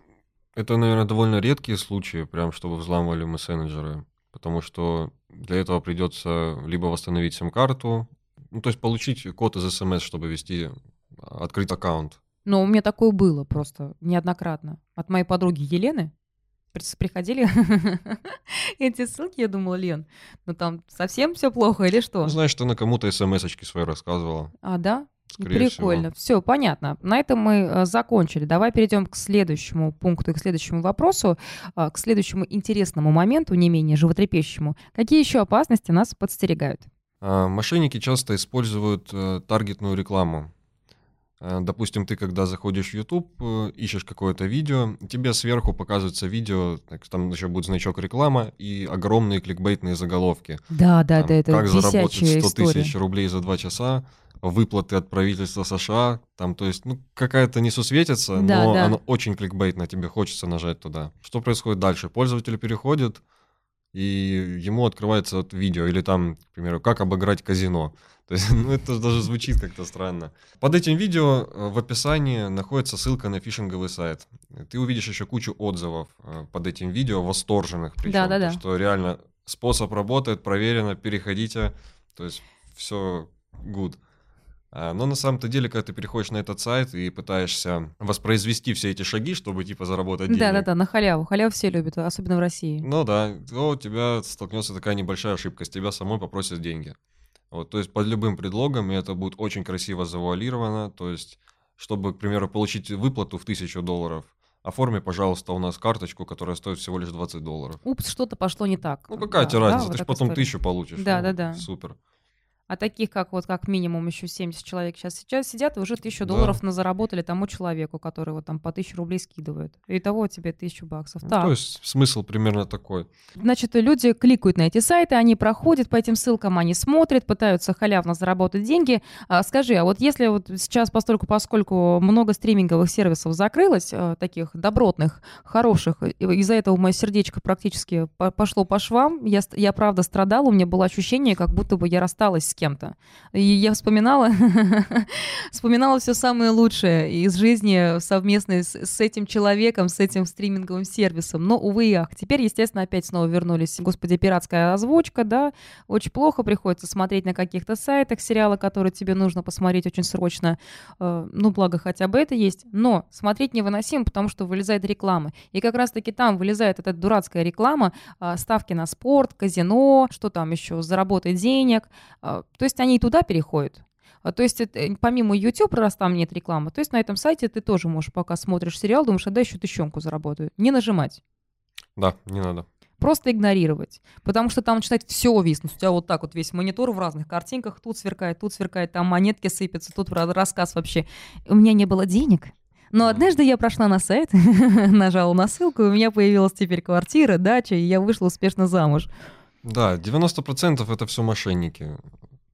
это, наверное, довольно редкие случаи, прям чтобы взламывали мессенджеры. Потому что для этого придется либо восстановить сим-карту, ну, то есть получить код из смс, чтобы вести, а, открыть аккаунт. Но у меня такое было просто неоднократно. От моей подруги Елены приходили эти ссылки, я думала, Лен, ну там совсем все плохо или что? Ну, знаешь, ты на кому-то смс-очки свои рассказывала. А, да? Скорее Прикольно. всего. Все, понятно. На этом мы э, закончили. Давай перейдем к следующему пункту и к следующему вопросу, а, к следующему интересному моменту, не менее животрепещущему. Какие еще опасности нас подстерегают? А, Мошенники часто используют э, таргетную рекламу. Э, Допустим, ты когда заходишь в YouTube, э, ищешь какое-то видео, тебе сверху показывается видео, так, там еще будет значок реклама и огромные кликбейтные заголовки. Да, да, Там, да, это как заработать висячая 100 история. тысяч рублей за два часа, выплаты от правительства США, там, то есть, ну, какая-то несусветица, Да, но да. оно очень кликбейтно, тебе хочется нажать туда. Что происходит дальше? Пользователь переходит, и ему открывается вот видео, или там, к примеру, как обыграть казино. То есть, ну, это даже звучит как-то странно. Под этим видео э, в описании находится ссылка на фишинговый сайт. Ты увидишь еще кучу отзывов э, под этим видео, восторженных причем, Да-да-да. что реально способ работает, проверено, переходите, то есть все good. А, Но на самом-то деле, когда ты переходишь на этот сайт и пытаешься воспроизвести все эти шаги, чтобы типа заработать денег, Да, да, да, на халяву. Халяву все любят, особенно в России. ну да, то у тебя столкнется такая небольшая ошибка, с тебя самой попросят деньги. Вот, то есть под любым предлогом, и это будет очень красиво завуалировано, то есть, чтобы, к примеру, получить выплату в тысячу долларов, оформи, пожалуйста, у нас карточку, которая стоит всего лишь 20 долларов. Упс, что-то пошло не так. Ну какая Да, тебе да, разница, вот ты же потом история. тысячу получишь. Да, ну, да, да. Супер. А таких, как вот как минимум еще 70 человек сейчас, сейчас сидят и уже тысячу Да. долларов на заработали тому человеку, который вот там по тысячу рублей скидывает. И того тебе тысячу баксов. Ну, так, То есть смысл примерно такой. значит, люди кликают на эти сайты, они проходят по этим ссылкам, они смотрят, пытаются халявно заработать деньги. А, скажи, а вот если вот сейчас, постольку, поскольку много стриминговых сервисов закрылось, э, таких добротных, хороших, из-за этого мое сердечко практически по- пошло по швам, я, я правда страдала, у меня было ощущение, как будто бы я рассталась с кем-то. И я вспоминала, вспоминала все самое лучшее из жизни совместной с, с этим человеком, с этим стриминговым сервисом. Но, увы и ах. Теперь, естественно, опять снова вернулись. Господи, пиратская озвучка, да. Очень плохо приходится смотреть на каких-то сайтах сериалы, которые тебе нужно посмотреть очень срочно. Э, Ну, благо, хотя бы это есть. Но смотреть невыносимо, потому что вылезает реклама. И как раз-таки там вылезает эта дурацкая реклама, а, ставки на спорт, казино, что там еще, заработай денег. То есть они и туда переходят. А, То есть это, э, помимо YouTube, раз там нет рекламы, то есть на этом сайте ты тоже можешь, пока смотришь сериал, думаешь, а дай еще тыщенку заработаю. Не нажимать. Да, не надо. Просто игнорировать. Потому что там начинает все виснуть. У тебя вот так вот весь монитор в разных картинках. Тут сверкает, тут сверкает, там монетки сыпятся, тут ра- рассказ вообще. У меня не было денег. Но однажды я прошла на сайт, нажала на ссылку, и у меня появилась теперь квартира, дача, и я вышла успешно замуж. Да, 90% это все мошенники.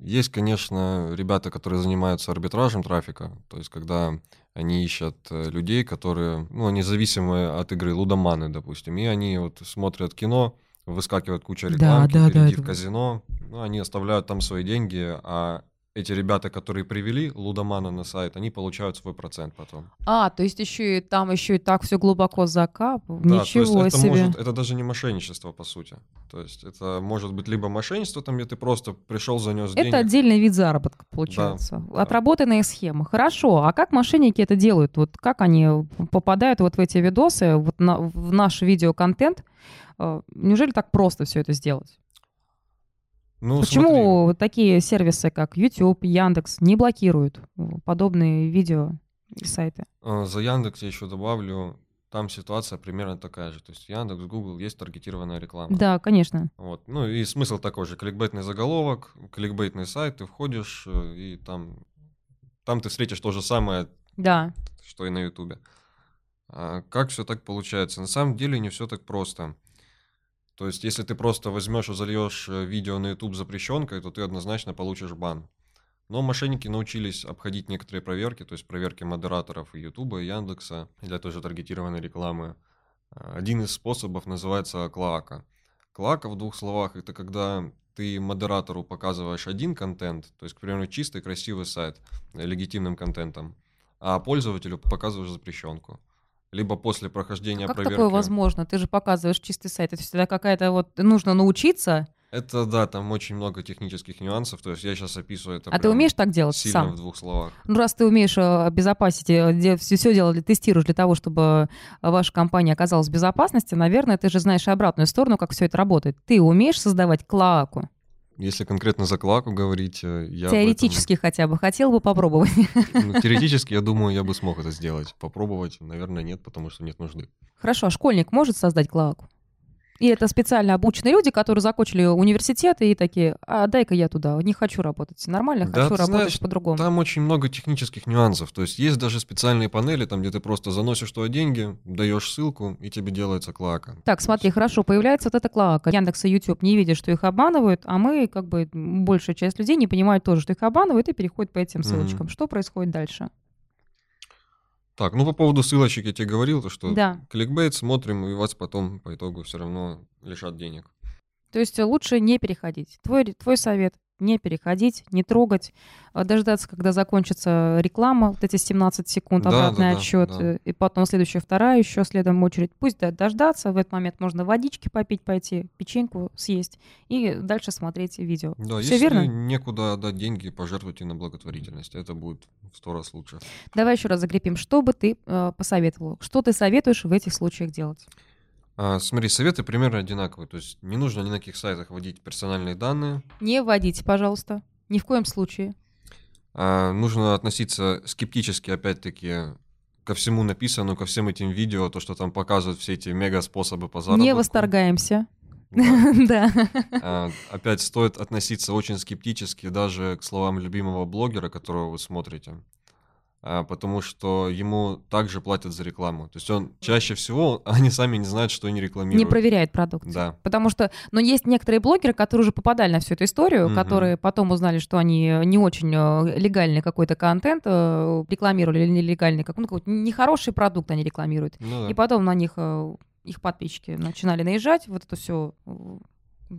Есть, конечно, ребята, которые занимаются арбитражем трафика, то есть когда они ищут э, людей, которые, ну, они зависимы от игры, лудоманы, допустим, и они вот смотрят кино, выскакивает куча Да, рекламки, да, да, перейди это- в казино, ну, они оставляют там свои деньги, а эти ребята, которые привели лудомана на сайт, они получают свой процент потом. А, то есть еще и там еще и так все глубоко закапывал. Да, Ничего то есть это себе. может, это даже не мошенничество, по сути. То есть это может быть либо мошенничество, там, где ты просто пришел, занес деньги. Это отдельный вид заработка, получается. да. Отработанные схемы. Хорошо. А как мошенники это делают? Вот как они попадают вот в эти видосы, вот на- в наш видеоконтент? Э, Неужели так просто все это сделать? Ну, Почему смотри. такие сервисы, как YouTube, Яндекс, не блокируют подобные видео и сайты? А, За Яндекс я еще добавлю, там ситуация примерно такая же. То есть Яндекс, Google есть таргетированная реклама. Да, конечно. Вот. Ну и смысл такой же. Кликбейтный заголовок, кликбейтный сайт, ты входишь, э, и там, там ты встретишь то же самое, Да. что и на Ютубе. А как все так получается? На самом деле не все так просто. То есть, если ты просто возьмешь и зальешь э, видео на YouTube запрещенкой, то ты однозначно получишь бан. Но мошенники научились обходить некоторые проверки, то есть проверки модераторов Ютуба, и Яндекса для той же таргетированной рекламы. А, Один из способов называется клоака. Клоака в двух словах это когда ты модератору показываешь один контент, то есть, к примеру, чистый красивый сайт э, легитимным контентом, а пользователю показываешь запрещенку. Либо после прохождения как проверки. такое возможно? Ты же показываешь чистый сайт. Это всегда какая-то вот... Нужно научиться. Это да, там очень много технических нюансов. То есть я сейчас описываю это. а ты умеешь так делать сильно сам? в двух словах. Ну, раз ты умеешь э, обезопасить, все, все дело, тестируешь для того, чтобы ваша компания оказалась в безопасности, наверное, ты же знаешь и обратную сторону, как все это работает. Ты умеешь создавать клоаку? Если конкретно за клаку говорить, э, я Теоретически хотя бы. Хотел бы попробовать. этом- ну, теоретически, я думаю, я бы смог это сделать. Попробовать, наверное, нет, потому что нет нужды. Хорошо, а школьник может создать клаваку? И это специально обученные люди, которые закончили университеты и такие, а дай-ка я туда, не хочу работать. Нормально, Да, хочу работать знаешь, по-другому. Там очень много технических нюансов. То есть есть даже специальные панели, там, где ты просто заносишь туда деньги, даешь ссылку, и тебе делается клака. Так, смотри, хорошо, появляется вот эта клака. Яндекс и YouTube не видят, что их обманывают, а мы, как бы, большая часть людей не понимают тоже, что их обманывают, и переходят по этим ссылочкам. Что происходит дальше? Так, ну по поводу ссылочек я тебе говорил, то что Да. кликбейт смотрим, и вас потом по итогу все равно лишат денег. То есть лучше не переходить. Твой, твой совет не переходить, не трогать, а дождаться, когда закончится реклама, вот эти 17 секунд, Да, обратный да, да, отсчет, да. э, и потом следующая вторая еще следом очередь. Пусть да, дождаться, в этот момент можно водички попить, пойти, печеньку съесть и дальше смотреть видео. Да, Все если верно? некуда отдать деньги, пожертвуйте на благотворительность. Это будет в сто раз лучше. Давай еще раз закрепим, что бы ты э, посоветовал? Что ты советуешь в этих случаях делать? А, смотри, советы примерно одинаковые. То есть не нужно ни на каких сайтах вводить персональные данные. Не вводите, пожалуйста. Ни в коем случае. А, нужно относиться скептически, опять-таки, ко всему написанному, ко всем этим видео, то, что там показывают все эти мега-способы по заработку. Не восторгаемся. Да. Да. А, Опять стоит относиться очень скептически даже к словам любимого блогера, которого вы смотрите, потому что ему также платят за рекламу. То есть он чаще всего, они сами не знают, что они Не рекламируют. проверяет продукт. Да. Потому что, но есть некоторые блогеры, которые уже попадали на всю эту историю, Мгм. которые потом узнали, что они э, не очень э, легальный какой-то контент э, рекламировали или нелегальный, как, ну, какой-то нехороший продукт они рекламируют. Ну да. И потом на них их подписчики начинали наезжать, вот это все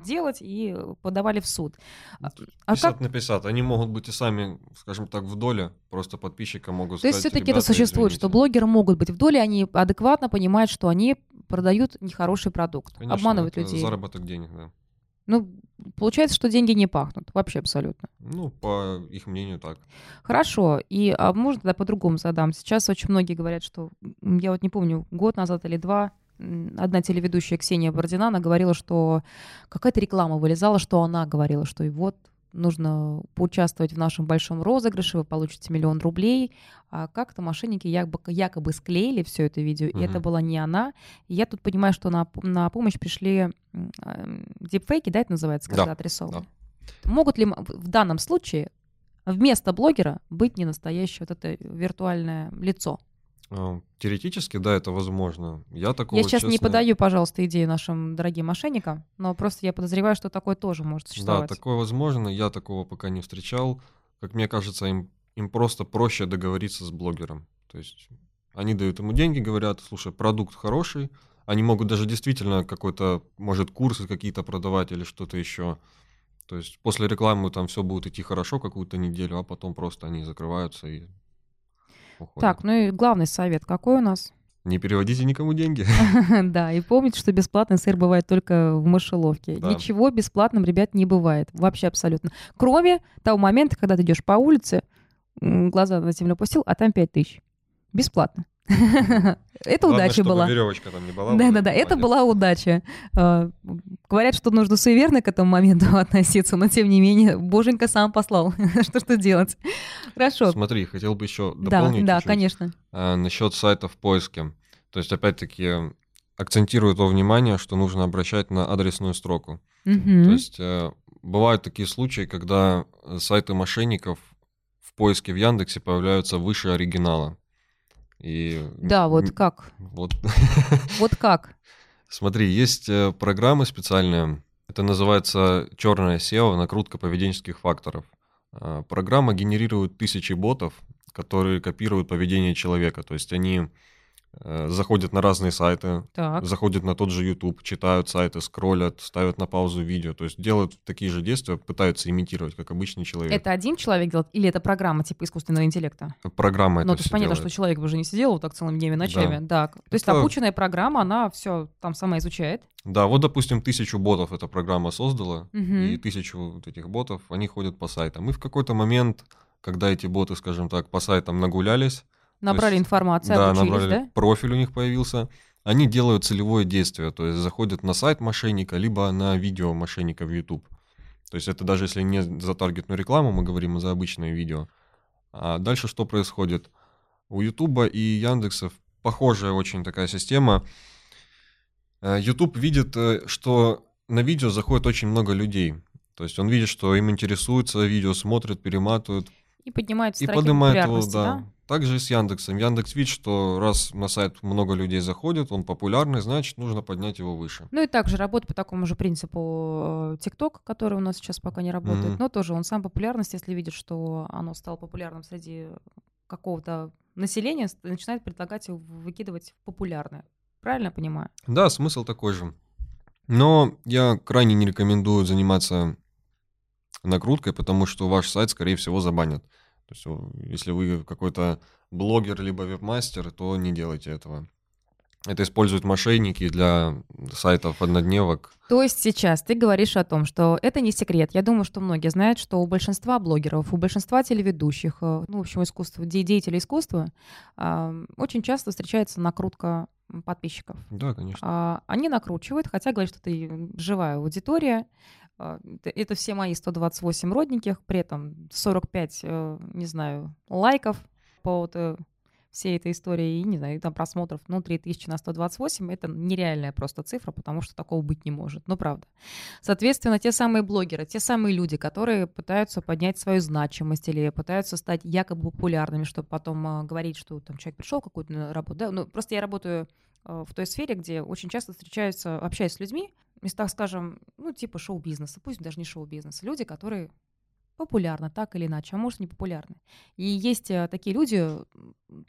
делать и подавали в суд. А- а 50 как- на 50. Они могут быть и сами, скажем так, в доле. Просто подписчика могут То есть все-таки это «Ребята, существует, что извините». блогеры могут быть в доле, они адекватно понимают, что они продают нехороший продукт, Конечно, обманывают это людей. заработок денег, да. Ну, получается, что деньги не пахнут, вообще абсолютно. Ну, по их мнению, так. Хорошо, и а можно тогда по-другому задам? Сейчас очень многие говорят, что, я вот не помню, год назад или два, одна телеведущая Ксения Бородина, она говорила, что какая-то реклама вылезала, что она говорила, что и вот нужно поучаствовать в нашем большом розыгрыше, вы получите миллион рублей. А как-то мошенники якобы, якобы склеили все это видео, и это была не она. И я тут понимаю, что на, на помощь пришли а, дипфейки, да, это называется, когда Да, отрисованы? Могут ли в данном случае вместо блогера быть не настоящее вот это виртуальное лицо? Теоретически, да, это возможно. Я такого, я сейчас не честно, подаю, пожалуйста, идею нашим дорогим мошенникам, но просто я подозреваю, что такое тоже может Да, существовать. такое возможно. Я такого пока не встречал. Как мне кажется, им, им просто проще договориться с блогером. То есть они дают ему деньги, говорят, слушай, продукт хороший. Они могут даже действительно какой-то, может, курсы какие-то продавать или что-то еще. То есть после рекламы там все будет идти хорошо какую-то неделю, а потом просто они закрываются и уходят. Так, ну и главный совет какой у нас? Не переводите никому деньги. Да, и помните, что бесплатный сыр бывает только в мышеловке. Да. Ничего бесплатным, ребят, не бывает. Вообще абсолютно. Кроме того момента, когда ты идешь по улице, глаза на землю опустил, а там 5 тысяч. Бесплатно. Это Главное, удача была. веревочка там не была. Да, да, да, это была удача. А, Говорят, что нужно суеверно к этому моменту относиться, но тем не менее, боженька сам послал. Что что делать? Хорошо. Смотри, хотел бы еще Да, дополнить да, чуть-чуть. конечно. А, насчет сайтов поиски. То есть, опять-таки, акцентирую то внимание, что нужно обращать на адресную строку. То есть, э, бывают такие случаи, когда э, сайты мошенников в поиске в Яндексе появляются выше оригинала. И Да, вот как? вот Вот как? Смотри, есть э, программы специальные. Это называется черная SEO, накрутка поведенческих факторов. А, Программа генерирует тысячи ботов, которые копируют поведение человека. То есть они заходят на разные сайты, Так. заходят на тот же YouTube, читают сайты, скроллят, ставят на паузу видео. То есть делают такие же действия, пытаются имитировать, как обычный человек. Это один человек делает или это программа типа искусственного интеллекта? Программа это Ну, то есть понятно, делает. что человек бы уже не сидел вот так целыми днями ночами. Да. То есть Это- обученная программа, она все там сама изучает. Да, вот, допустим, тысячу ботов эта программа создала, Мгм. и тысячу вот этих ботов, они ходят по сайтам. И в какой-то момент, когда эти боты, скажем так, по сайтам нагулялись, Набрали есть, информацию, да, обучились, набрали, да? профиль у них появился, они делают целевое действие, то есть заходят на сайт мошенника, либо на видео мошенника в YouTube. То есть это даже если не за таргетную рекламу, мы говорим а за обычное видео. А дальше что происходит? У Ютуба и Яндексов похожая очень такая система. Э, YouTube видит, э, что на видео заходит очень много людей. То есть он видит, что им интересуется видео, смотрят, перематывают. И поднимает и поднимает его, да. да. Также и с Яндексом. Яндекс видит, что раз на сайт много людей заходит, он популярный, значит, нужно поднять его выше. Ну и также работает по такому же принципу TikTok, который у нас сейчас пока не работает. Mm-hmm. Но тоже он сам популярность, если видит, что оно стало популярным среди какого-то населения, начинает предлагать его выкидывать в популярное. Правильно понимаю? Да, смысл такой же. Но я крайне не рекомендую заниматься накруткой, потому что ваш сайт, скорее всего, забанят. То есть, если вы какой-то блогер либо вебмастер, то не делайте этого. Это используют мошенники для сайтов однодневок. То есть сейчас ты говоришь о том, что это не секрет. Я думаю, что многие знают, что у большинства блогеров, у большинства телеведущих, э, ну, в общем, искусства, деятелей искусства, очень часто встречается накрутка подписчиков. Да, конечно. А, они накручивают, хотя говорят, что это живая аудитория. А, это все мои 128 родненьких, при этом 45, э, не знаю, лайков по вот э, всей этой истории, и, не знаю, там просмотров, ну, 3000 на 128, это нереальная просто цифра, потому что такого быть не может, ну, правда. Соответственно, те самые блогеры, те самые люди, которые пытаются поднять свою значимость или пытаются стать якобы популярными, чтобы потом э, говорить, что там человек пришел какую-то работу, да, ну, просто я работаю э, в той сфере, где очень часто встречаются, общаюсь с людьми, местах, скажем, ну, типа шоу-бизнеса, пусть даже не шоу-бизнеса, люди, которые популярны так или иначе, а может не популярны. И есть э, такие люди,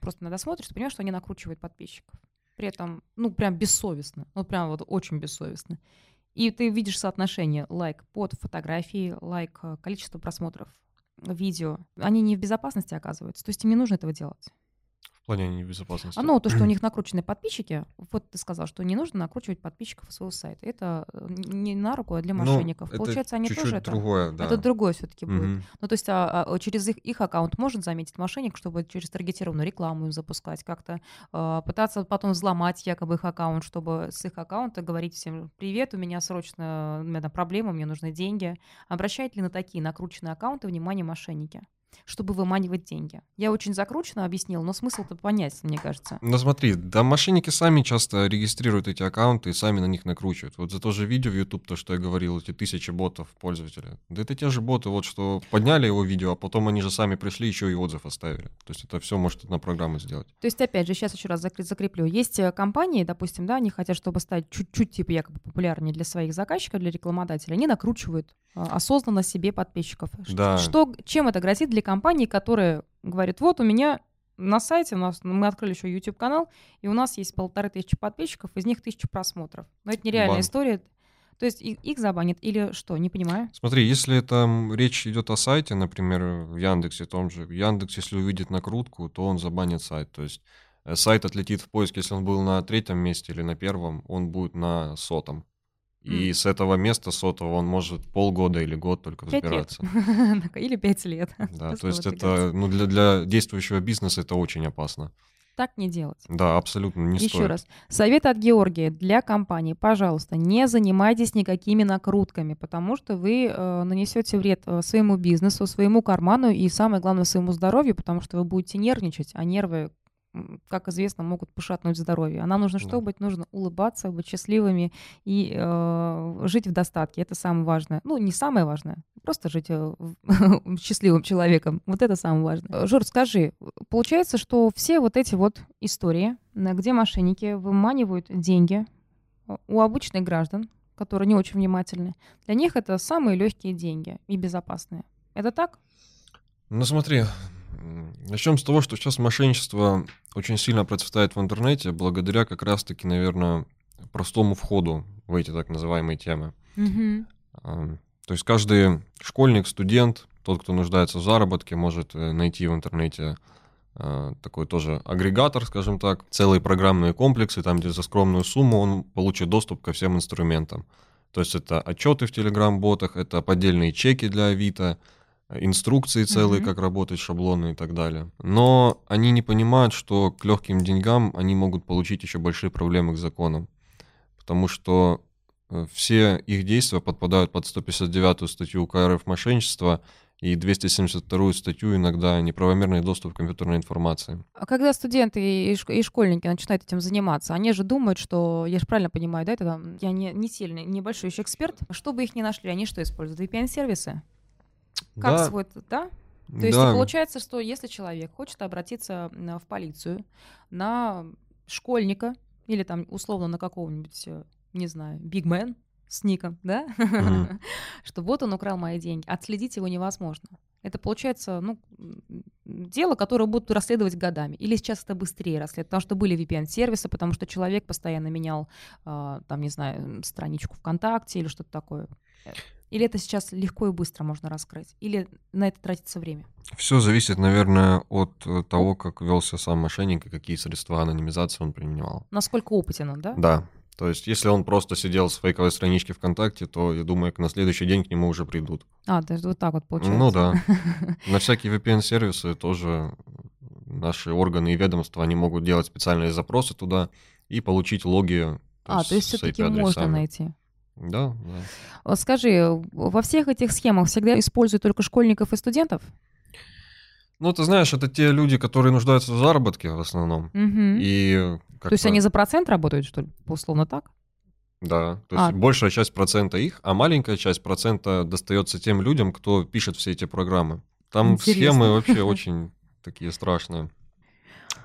просто надо смотришь, понимаешь, что они накручивают подписчиков. При этом, ну, прям бессовестно, ну, прям вот очень бессовестно. И ты видишь соотношение лайк под фотографии, лайк э, количество просмотров видео. Они не в безопасности оказываются, то есть им не нужно этого делать плане небезопасности? Ну, то, что у них накручены подписчики, вот ты сказал, что не нужно накручивать подписчиков своего сайта. Это э, не на руку, а для ну, мошенников. Ну, Получается, они чуть-чуть тоже другое, это... Да. Это другое все-таки будет. Угу. Ну, то есть а, а, через их, их аккаунт может заметить мошенник, чтобы через таргетированную рекламу им запускать, как-то а, пытаться потом взломать якобы их аккаунт, чтобы с их аккаунта говорить всем, привет, у меня срочно у меня там проблема, мне нужны деньги. Обращают ли на такие накрученные аккаунты внимание мошенники? Чтобы выманивать деньги. Я очень закрученно объяснил, но смысл-то понять, мне кажется. Ну смотри, да мошенники сами часто регистрируют эти аккаунты и сами на них накручивают. Вот за то же видео в YouTube, то, что я говорил, эти тысячи ботов пользователя. Да это те же боты, вот что подняли его видео, а потом они же сами пришли, еще и отзыв оставили. То есть это все может одна программа сделать. То есть, опять же, сейчас еще раз закреплю. Есть э, компании, допустим, да, они хотят, чтобы стать чуть-чуть типа якобы популярнее для своих заказчиков, для рекламодателей, они накручивают э, осознанно себе подписчиков. Да. Что, чем это грозит для компании, которая говорит, вот у меня на сайте у нас мы открыли еще YouTube канал, и у нас есть полторы тысячи подписчиков, из них тысяча просмотров. Но это нереальная Бан. история. То есть их забанят или что? Не понимаю. Смотри, если там речь идет о сайте, например, в Яндексе том же, Яндекс, если увидит накрутку, то он забанит сайт. То есть э, сайт отлетит в поиск, если он был на третьем месте или на первом, он будет на сотом. И mm. с этого места сотого он может полгода или год только разбираться. Или пять лет. Да, то есть это ну, для, для действующего бизнеса это очень опасно. Так не делать. Да, абсолютно не Еще стоит. Еще раз. Совет от Георгия для компании. Пожалуйста, не занимайтесь никакими накрутками, потому что вы э, нанесете вред э, своему бизнесу, своему карману и, самое главное, своему здоровью, потому что вы будете нервничать, а нервы как известно, могут пошатнуть здоровье. А нам нужно что быть? Нужно улыбаться, быть счастливыми и э, жить в достатке. Это самое важное. Ну, не самое важное, просто жить э, счастливым человеком. Вот это самое важное. Жор, скажи, получается, что все вот эти вот истории, где мошенники выманивают деньги у обычных граждан, которые не очень внимательны, для них это самые легкие деньги и безопасные. Это так? Ну смотри, Начнем с того, что сейчас мошенничество очень сильно процветает в интернете благодаря как раз-таки, наверное, простому входу в эти так называемые темы. Mm-hmm. То есть каждый школьник, студент, тот, кто нуждается в заработке, может э, найти в интернете а, такой тоже агрегатор, скажем так, целые программные комплексы, там, где за скромную сумму он получит доступ ко всем инструментам. То есть это отчеты в Telegram-ботах, это поддельные чеки для Авито, инструкции целые, mm-hmm. как работать, шаблоны и так далее. Но они не понимают, что к легким деньгам они могут получить еще большие проблемы к законам. Потому что э, все их действия подпадают под 159 статью УК РФ «Мошенничество», и 272 статью иногда неправомерный доступ к компьютерной информации. А когда студенты и, шк- и школьники начинают этим заниматься, они же думают, что, я же правильно понимаю, да, это там, я не, не сильный, небольшой еще эксперт, чтобы их не нашли, они что используют? VPN-сервисы? Как да, свой, да? То есть да, получается, что если человек хочет обратиться в полицию на школьника или там условно на какого-нибудь, э, не знаю, бигмен с ником, да, Мгм. что вот он украл мои деньги, отследить его невозможно. Это получается, ну, дело, которое будут расследовать годами. Или сейчас это быстрее расследовать, потому что были VPN-сервисы, потому что человек постоянно менял, а, там, не знаю, страничку ВКонтакте или что-то такое. Или это сейчас легко и быстро можно раскрыть? Или на это тратится время? Все зависит, наверное, от э, того, как велся сам мошенник и какие средства анонимизации он применял. Насколько опытен он, да? Да. То есть, если он просто сидел с фейковой странички ВКонтакте, то, я думаю, на следующий день к нему уже придут. А, даже вот так вот получается. Ну да. На всякие VPN-сервисы тоже наши органы и ведомства, они могут делать специальные запросы туда и получить логи А, то есть все-таки можно найти. Да, да. Вот Скажи, во всех этих схемах всегда используют только школьников и студентов? Ну, ты знаешь, это те люди, которые нуждаются в заработке в основном. Мгм. И То есть они за процент работают, что ли, условно так? Да, то А. есть большая часть процента их, а маленькая часть процента достается тем людям, кто пишет все эти программы. Там Интересно. схемы вообще очень такие страшные.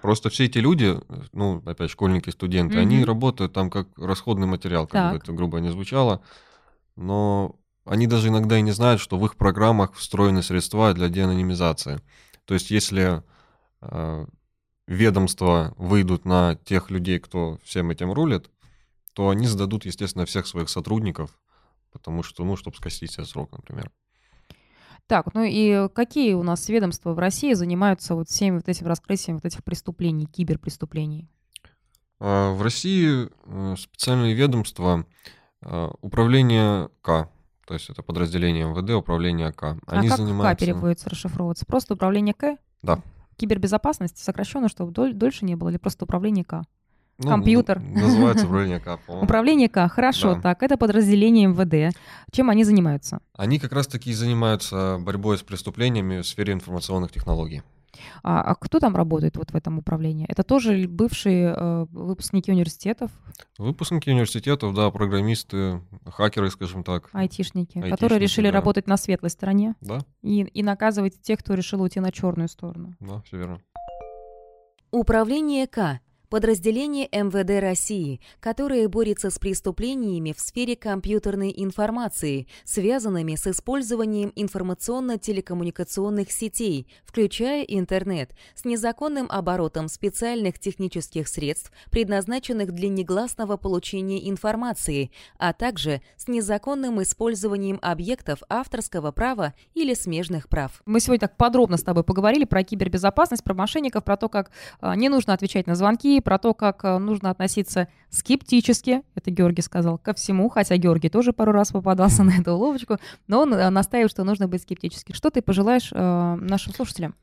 Просто все эти люди, ну, опять школьники, студенты, они Мгм. работают там как расходный материал, как бы Так. это грубо не звучало, но они даже иногда и не знают, что в их программах встроены средства для деанонимизации. То есть если э, ведомства выйдут на тех людей, кто всем этим рулит, то они сдадут, естественно, всех своих сотрудников, потому что, ну, чтобы скостить себе срок, например. Так, ну и какие у нас ведомства в России занимаются вот всеми вот этим раскрытием вот этих преступлений, киберпреступлений? А В России э, специальные ведомства э, управление К, то есть это подразделение МВД, управление К. Они а как занимаются... К переводится, расшифровывается? Просто управление К? Да. Кибербезопасность сокращенно, чтобы доль- дольше не было, или просто управление К? Ну, компьютер. Называется управление К, по-моему. Управление К, хорошо, Да. так, это подразделение МВД. Чем они занимаются? Они как раз-таки и занимаются борьбой с преступлениями в сфере информационных технологий. А, а кто там работает вот в этом управлении? Это тоже бывшие э, выпускники университетов, Выпускники университетов, да, программисты, хакеры, скажем так. айтишники, которые Айтишники, решили да. работать на светлой стороне Да, и, и наказывать тех, кто решил уйти на черную сторону. да, все верно. Управление К подразделение МВД России, которое борется с преступлениями в сфере компьютерной информации, связанными с использованием информационно-телекоммуникационных сетей, включая интернет, с незаконным оборотом специальных технических средств, предназначенных для негласного получения информации, а также с незаконным использованием объектов авторского права или смежных прав. Мы сегодня так подробно с тобой поговорили про кибербезопасность, про мошенников, про то, как а, не нужно отвечать на звонки, про то, как а, нужно относиться скептически, это Георгий сказал, ко всему, хотя Георгий тоже пару раз попадался на эту уловочку, но он а, настаивает, что нужно быть скептически. Что ты пожелаешь а, нашим слушателям?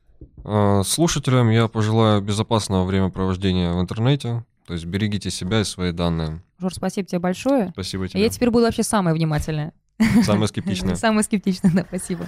А, Слушателям я пожелаю безопасного времяпровождения в интернете. То есть берегите себя и свои данные. Жор, спасибо тебе большое. Спасибо А тебе. Я теперь буду вообще самая внимательная. Самое скептичное. Самая скептичная, да, спасибо.